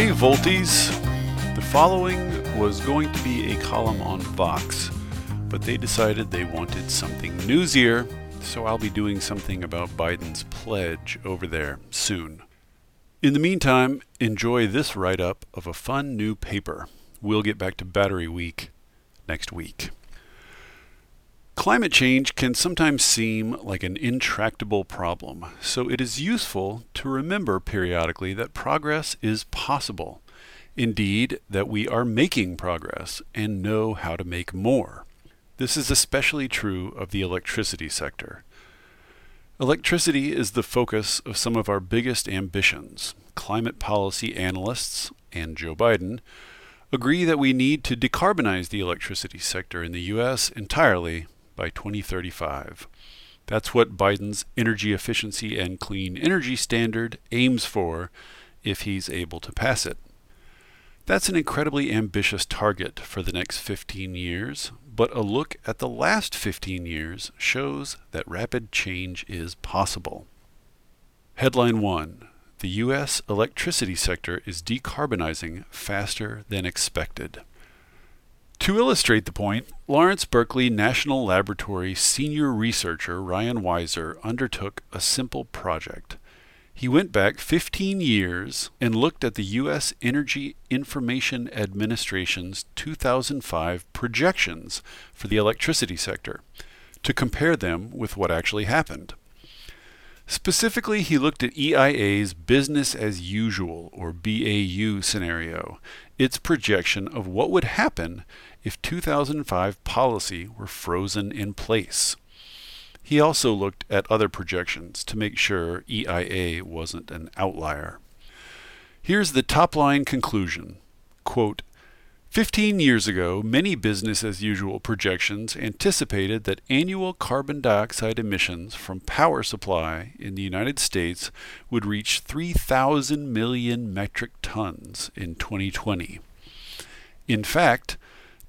Hey, Volties! The following was going to be a column on Vox, but they decided they wanted something newsier, so I'll be doing something about Biden's pledge over there soon. In the meantime, enjoy this write up of a fun new paper. We'll get back to Battery Week next week. Climate change can sometimes seem like an intractable problem, so it is useful to remember periodically that progress is possible. Indeed, that we are making progress and know how to make more. This is especially true of the electricity sector. Electricity is the focus of some of our biggest ambitions. Climate policy analysts, and Joe Biden, agree that we need to decarbonize the electricity sector in the U.S. entirely by 2035. That's what Biden's energy efficiency and clean energy standard aims for if he's able to pass it. That's an incredibly ambitious target for the next 15 years, but a look at the last 15 years shows that rapid change is possible. Headline 1 The U.S. electricity sector is decarbonizing faster than expected. To illustrate the point, Lawrence Berkeley National Laboratory senior researcher Ryan Wiser undertook a simple project. He went back 15 years and looked at the U.S. Energy Information Administration's 2005 projections for the electricity sector to compare them with what actually happened. Specifically, he looked at EIA's business as usual or BAU scenario, its projection of what would happen if 2005 policy were frozen in place. He also looked at other projections to make sure EIA wasn't an outlier. Here's the top line conclusion Quote, 15 years ago, many business as usual projections anticipated that annual carbon dioxide emissions from power supply in the United States would reach 3,000 million metric tons in 2020. In fact,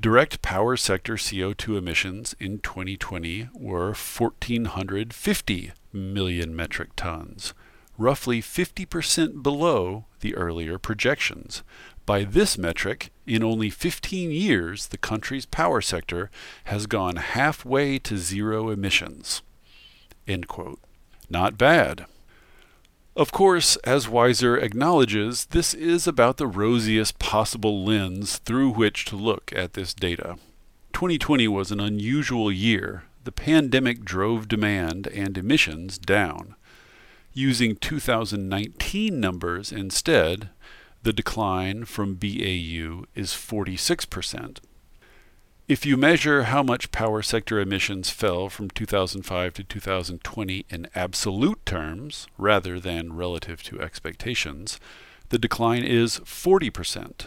direct power sector CO2 emissions in 2020 were 1,450 million metric tons, roughly 50% below the earlier projections. By this metric, in only 15 years, the country's power sector has gone halfway to zero emissions. Not bad. Of course, as Wiser acknowledges, this is about the rosiest possible lens through which to look at this data. 2020 was an unusual year. The pandemic drove demand and emissions down. Using 2019 numbers instead, the decline from BAU is 46%. If you measure how much power sector emissions fell from 2005 to 2020 in absolute terms, rather than relative to expectations, the decline is 40%.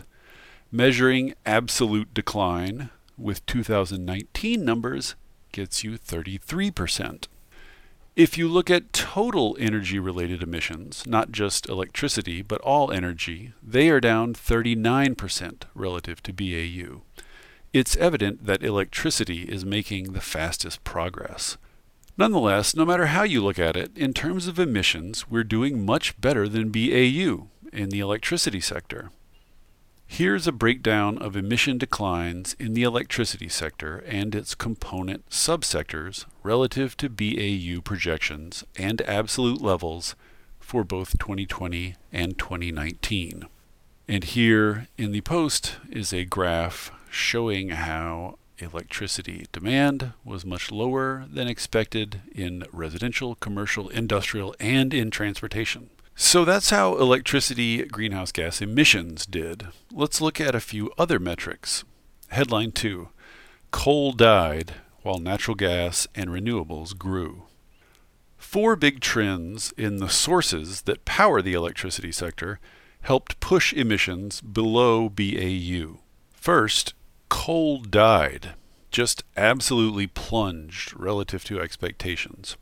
Measuring absolute decline with 2019 numbers gets you 33%. If you look at total energy related emissions, not just electricity, but all energy, they are down 39% relative to BAU. It's evident that electricity is making the fastest progress. Nonetheless, no matter how you look at it, in terms of emissions, we're doing much better than BAU in the electricity sector. Here's a breakdown of emission declines in the electricity sector and its component subsectors relative to BAU projections and absolute levels for both 2020 and 2019. And here in the post is a graph showing how electricity demand was much lower than expected in residential, commercial, industrial, and in transportation. So that's how electricity greenhouse gas emissions did. Let's look at a few other metrics. Headline 2 Coal died while natural gas and renewables grew. Four big trends in the sources that power the electricity sector helped push emissions below BAU. First, coal died, just absolutely plunged relative to expectations.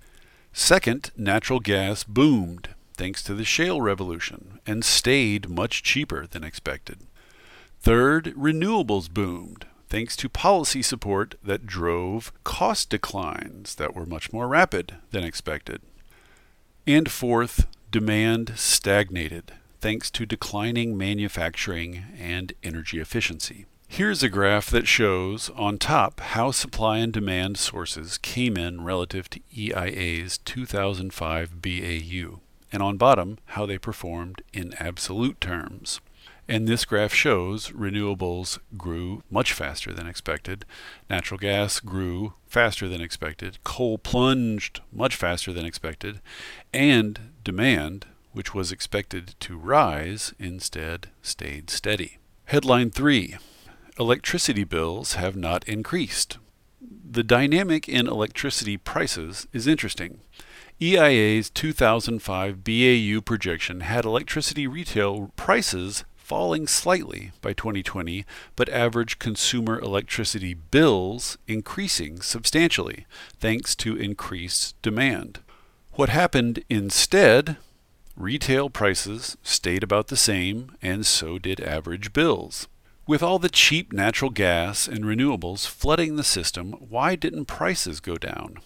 Second, natural gas boomed thanks to the shale revolution and stayed much cheaper than expected. Third, renewables boomed thanks to policy support that drove cost declines that were much more rapid than expected. And fourth, demand stagnated thanks to declining manufacturing and energy efficiency. Here's a graph that shows on top how supply and demand sources came in relative to EIA's 2005 BAU, and on bottom how they performed in absolute terms. And this graph shows renewables grew much faster than expected, natural gas grew faster than expected, coal plunged much faster than expected, and demand, which was expected to rise, instead stayed steady. Headline 3 electricity bills have not increased. The dynamic in electricity prices is interesting. EIA's 2005 BAU projection had electricity retail prices falling slightly by 2020, but average consumer electricity bills increasing substantially thanks to increased demand. What happened instead? Retail prices stayed about the same, and so did average bills. With all the cheap natural gas and renewables flooding the system, why didn't prices go down?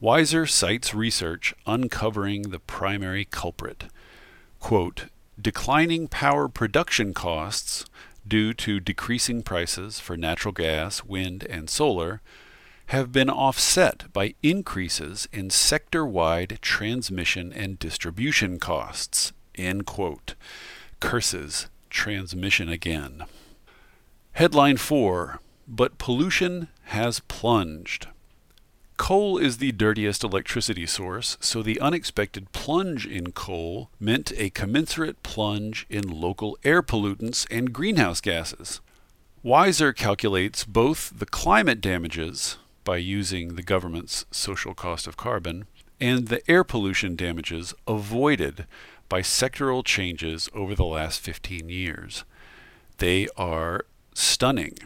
Wiser cites research uncovering the primary culprit. Quote, declining power production costs due to decreasing prices for natural gas, wind, and solar have been offset by increases in sector-wide transmission and distribution costs. End quote. Curses transmission again. Headline 4 But pollution has plunged. Coal is the dirtiest electricity source, so the unexpected plunge in coal meant a commensurate plunge in local air pollutants and greenhouse gases. Wiser calculates both the climate damages by using the government's social cost of carbon and the air pollution damages avoided by sectoral changes over the last 15 years. They are stunning.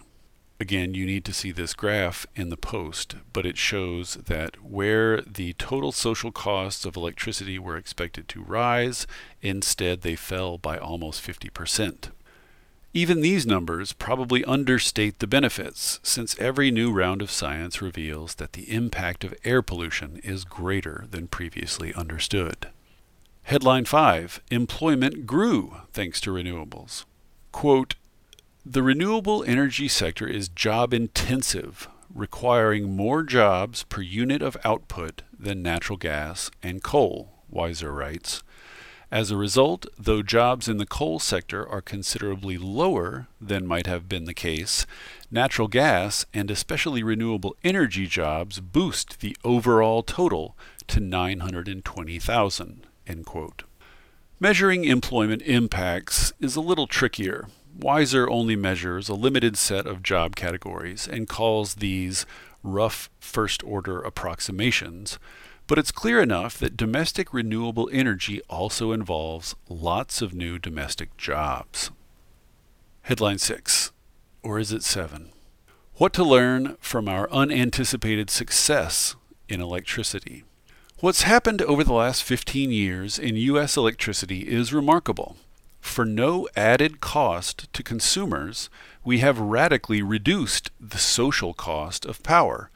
Again, you need to see this graph in the post, but it shows that where the total social costs of electricity were expected to rise, instead they fell by almost 50%. Even these numbers probably understate the benefits, since every new round of science reveals that the impact of air pollution is greater than previously understood. Headline 5 Employment grew thanks to renewables. Quote, the renewable energy sector is job intensive, requiring more jobs per unit of output than natural gas and coal, Wiser writes. As a result, though jobs in the coal sector are considerably lower than might have been the case, natural gas and especially renewable energy jobs boost the overall total to 920,000. Measuring employment impacts is a little trickier Wiser only measures a limited set of job categories and calls these rough first order approximations, but it's clear enough that domestic renewable energy also involves lots of new domestic jobs. Headline 6, or is it 7? What to learn from our unanticipated success in electricity. What's happened over the last 15 years in U.S. electricity is remarkable. For no added cost to consumers, we have radically reduced the social cost of power.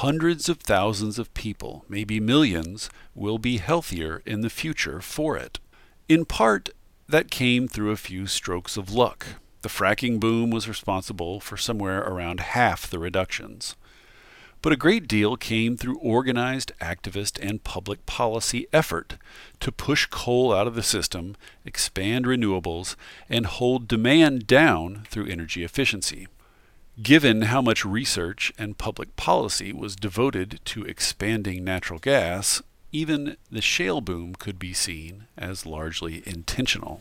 Hundreds of thousands of people, maybe millions, will be healthier in the future for it. In part, that came through a few strokes of luck. The fracking boom was responsible for somewhere around half the reductions but a great deal came through organized activist and public policy effort to push coal out of the system, expand renewables, and hold demand down through energy efficiency. Given how much research and public policy was devoted to expanding natural gas, even the shale boom could be seen as largely intentional.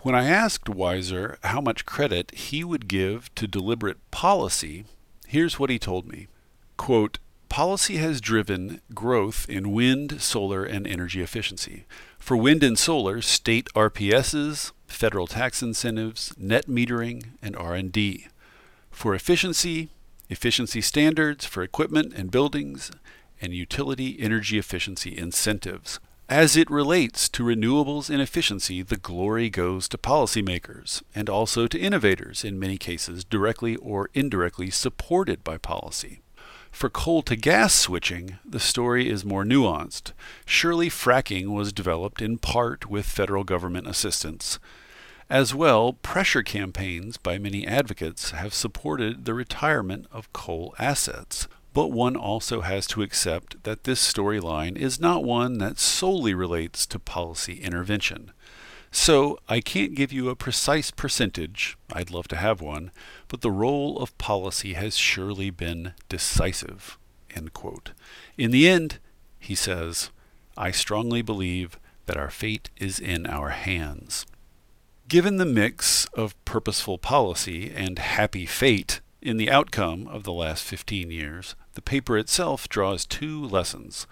When I asked Wiser how much credit he would give to deliberate policy, here's what he told me. Quote, Policy has driven growth in wind, solar, and energy efficiency. For wind and solar, state RPSs, federal tax incentives, net metering, and R&D. For efficiency, efficiency standards for equipment and buildings, and utility energy efficiency incentives. As it relates to renewables and efficiency, the glory goes to policymakers and also to innovators, in many cases directly or indirectly supported by policy. For coal to gas switching, the story is more nuanced. Surely fracking was developed in part with federal government assistance. As well, pressure campaigns by many advocates have supported the retirement of coal assets. But one also has to accept that this storyline is not one that solely relates to policy intervention. So I can't give you a precise percentage, I'd love to have one, but the role of policy has surely been decisive. In the end, he says, I strongly believe that our fate is in our hands. Given the mix of purposeful policy and happy fate in the outcome of the last 15 years, the paper itself draws two lessons.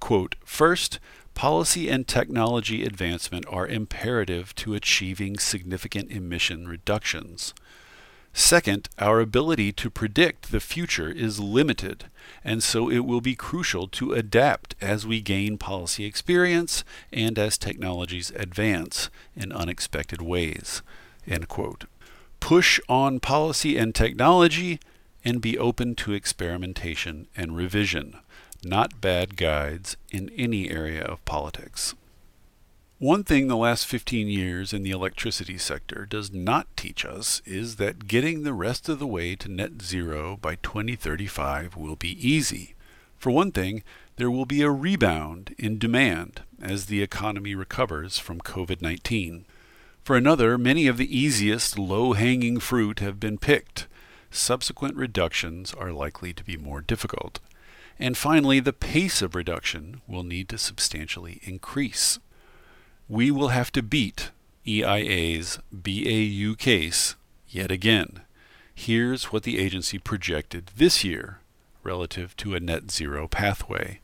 Quote, First, policy and technology advancement are imperative to achieving significant emission reductions. Second, our ability to predict the future is limited, and so it will be crucial to adapt as we gain policy experience and as technologies advance in unexpected ways. Push on policy and technology and be open to experimentation and revision, not bad guides in any area of politics. One thing the last 15 years in the electricity sector does not teach us is that getting the rest of the way to net zero by 2035 will be easy. For one thing, there will be a rebound in demand as the economy recovers from COVID 19. For another, many of the easiest low hanging fruit have been picked. Subsequent reductions are likely to be more difficult. And finally, the pace of reduction will need to substantially increase we will have to beat EIA's BAU case yet again. Here's what the agency projected this year relative to a net zero pathway.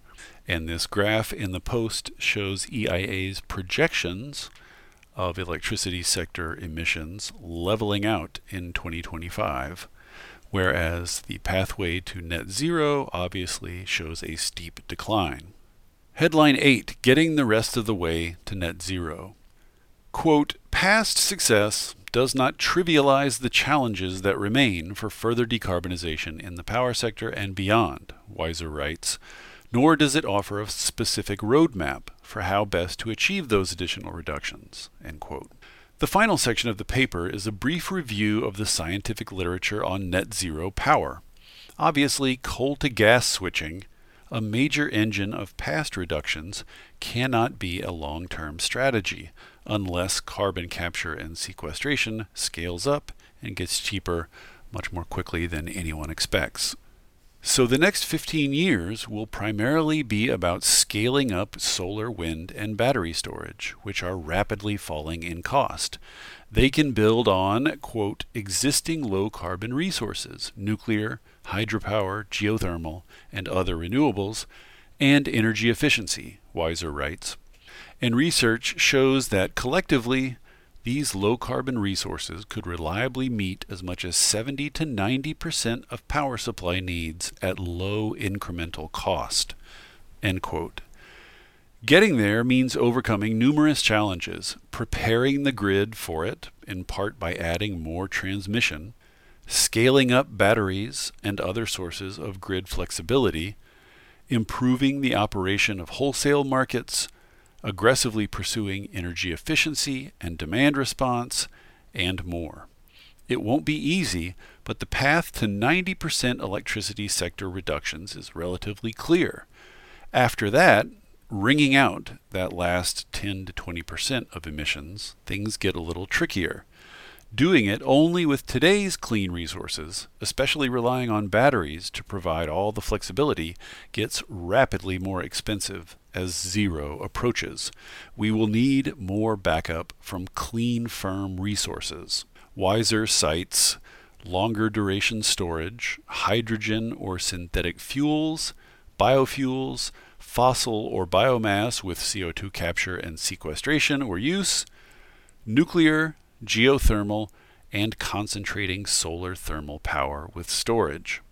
And this graph in the post shows EIA's projections of electricity sector emissions leveling out in 2025, whereas the pathway to net zero obviously shows a steep decline. Headline 8 Getting the Rest of the Way to Net Zero. Quote, Past success does not trivialize the challenges that remain for further decarbonization in the power sector and beyond, Wiser writes, nor does it offer a specific roadmap for how best to achieve those additional reductions. The final section of the paper is a brief review of the scientific literature on net zero power. Obviously, coal to gas switching a major engine of past reductions cannot be a long term strategy unless carbon capture and sequestration scales up and gets cheaper much more quickly than anyone expects. So the next 15 years will primarily be about scaling up solar, wind, and battery storage, which are rapidly falling in cost. They can build on, quote, existing low carbon resources, nuclear, hydropower, geothermal, and other renewables, and energy efficiency, Wiser writes. And research shows that collectively, these low carbon resources could reliably meet as much as 70 to 90 percent of power supply needs at low incremental cost. End quote. Getting there means overcoming numerous challenges, preparing the grid for it, in part by adding more transmission, scaling up batteries and other sources of grid flexibility, improving the operation of wholesale markets, aggressively pursuing energy efficiency and demand response, and more. It won't be easy, but the path to 90% electricity sector reductions is relatively clear. After that, wringing out that last 10 to 20% of emissions, things get a little trickier. Doing it only with today's clean resources, especially relying on batteries to provide all the flexibility, gets rapidly more expensive as zero approaches. We will need more backup from clean, firm resources. Wiser cites, longer duration storage, hydrogen or synthetic fuels, biofuels, fossil or biomass with CO2 capture and sequestration or use, nuclear, geothermal, and concentrating solar thermal power with storage.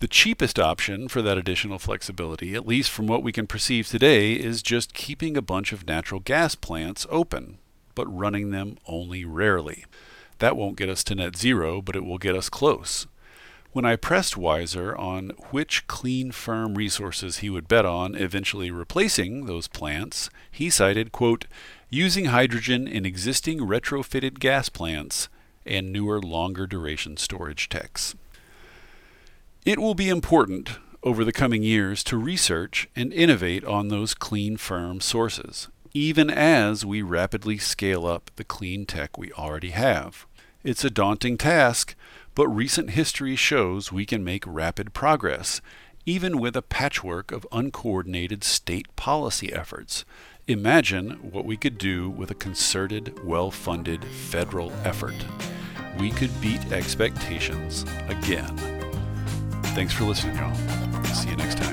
The cheapest option for that additional flexibility, at least from what we can perceive today, is just keeping a bunch of natural gas plants open, but running them only rarely. That won't get us to net zero, but it will get us close. When I pressed Wiser on which clean, firm resources he would bet on eventually replacing those plants, he cited, quote, using hydrogen in existing retrofitted gas plants and newer longer duration storage techs. It will be important over the coming years to research and innovate on those clean, firm sources, even as we rapidly scale up the clean tech we already have. It's a daunting task, but recent history shows we can make rapid progress, even with a patchwork of uncoordinated state policy efforts. Imagine what we could do with a concerted, well funded federal effort. We could beat expectations again. Thanks for listening, y'all. See you next time.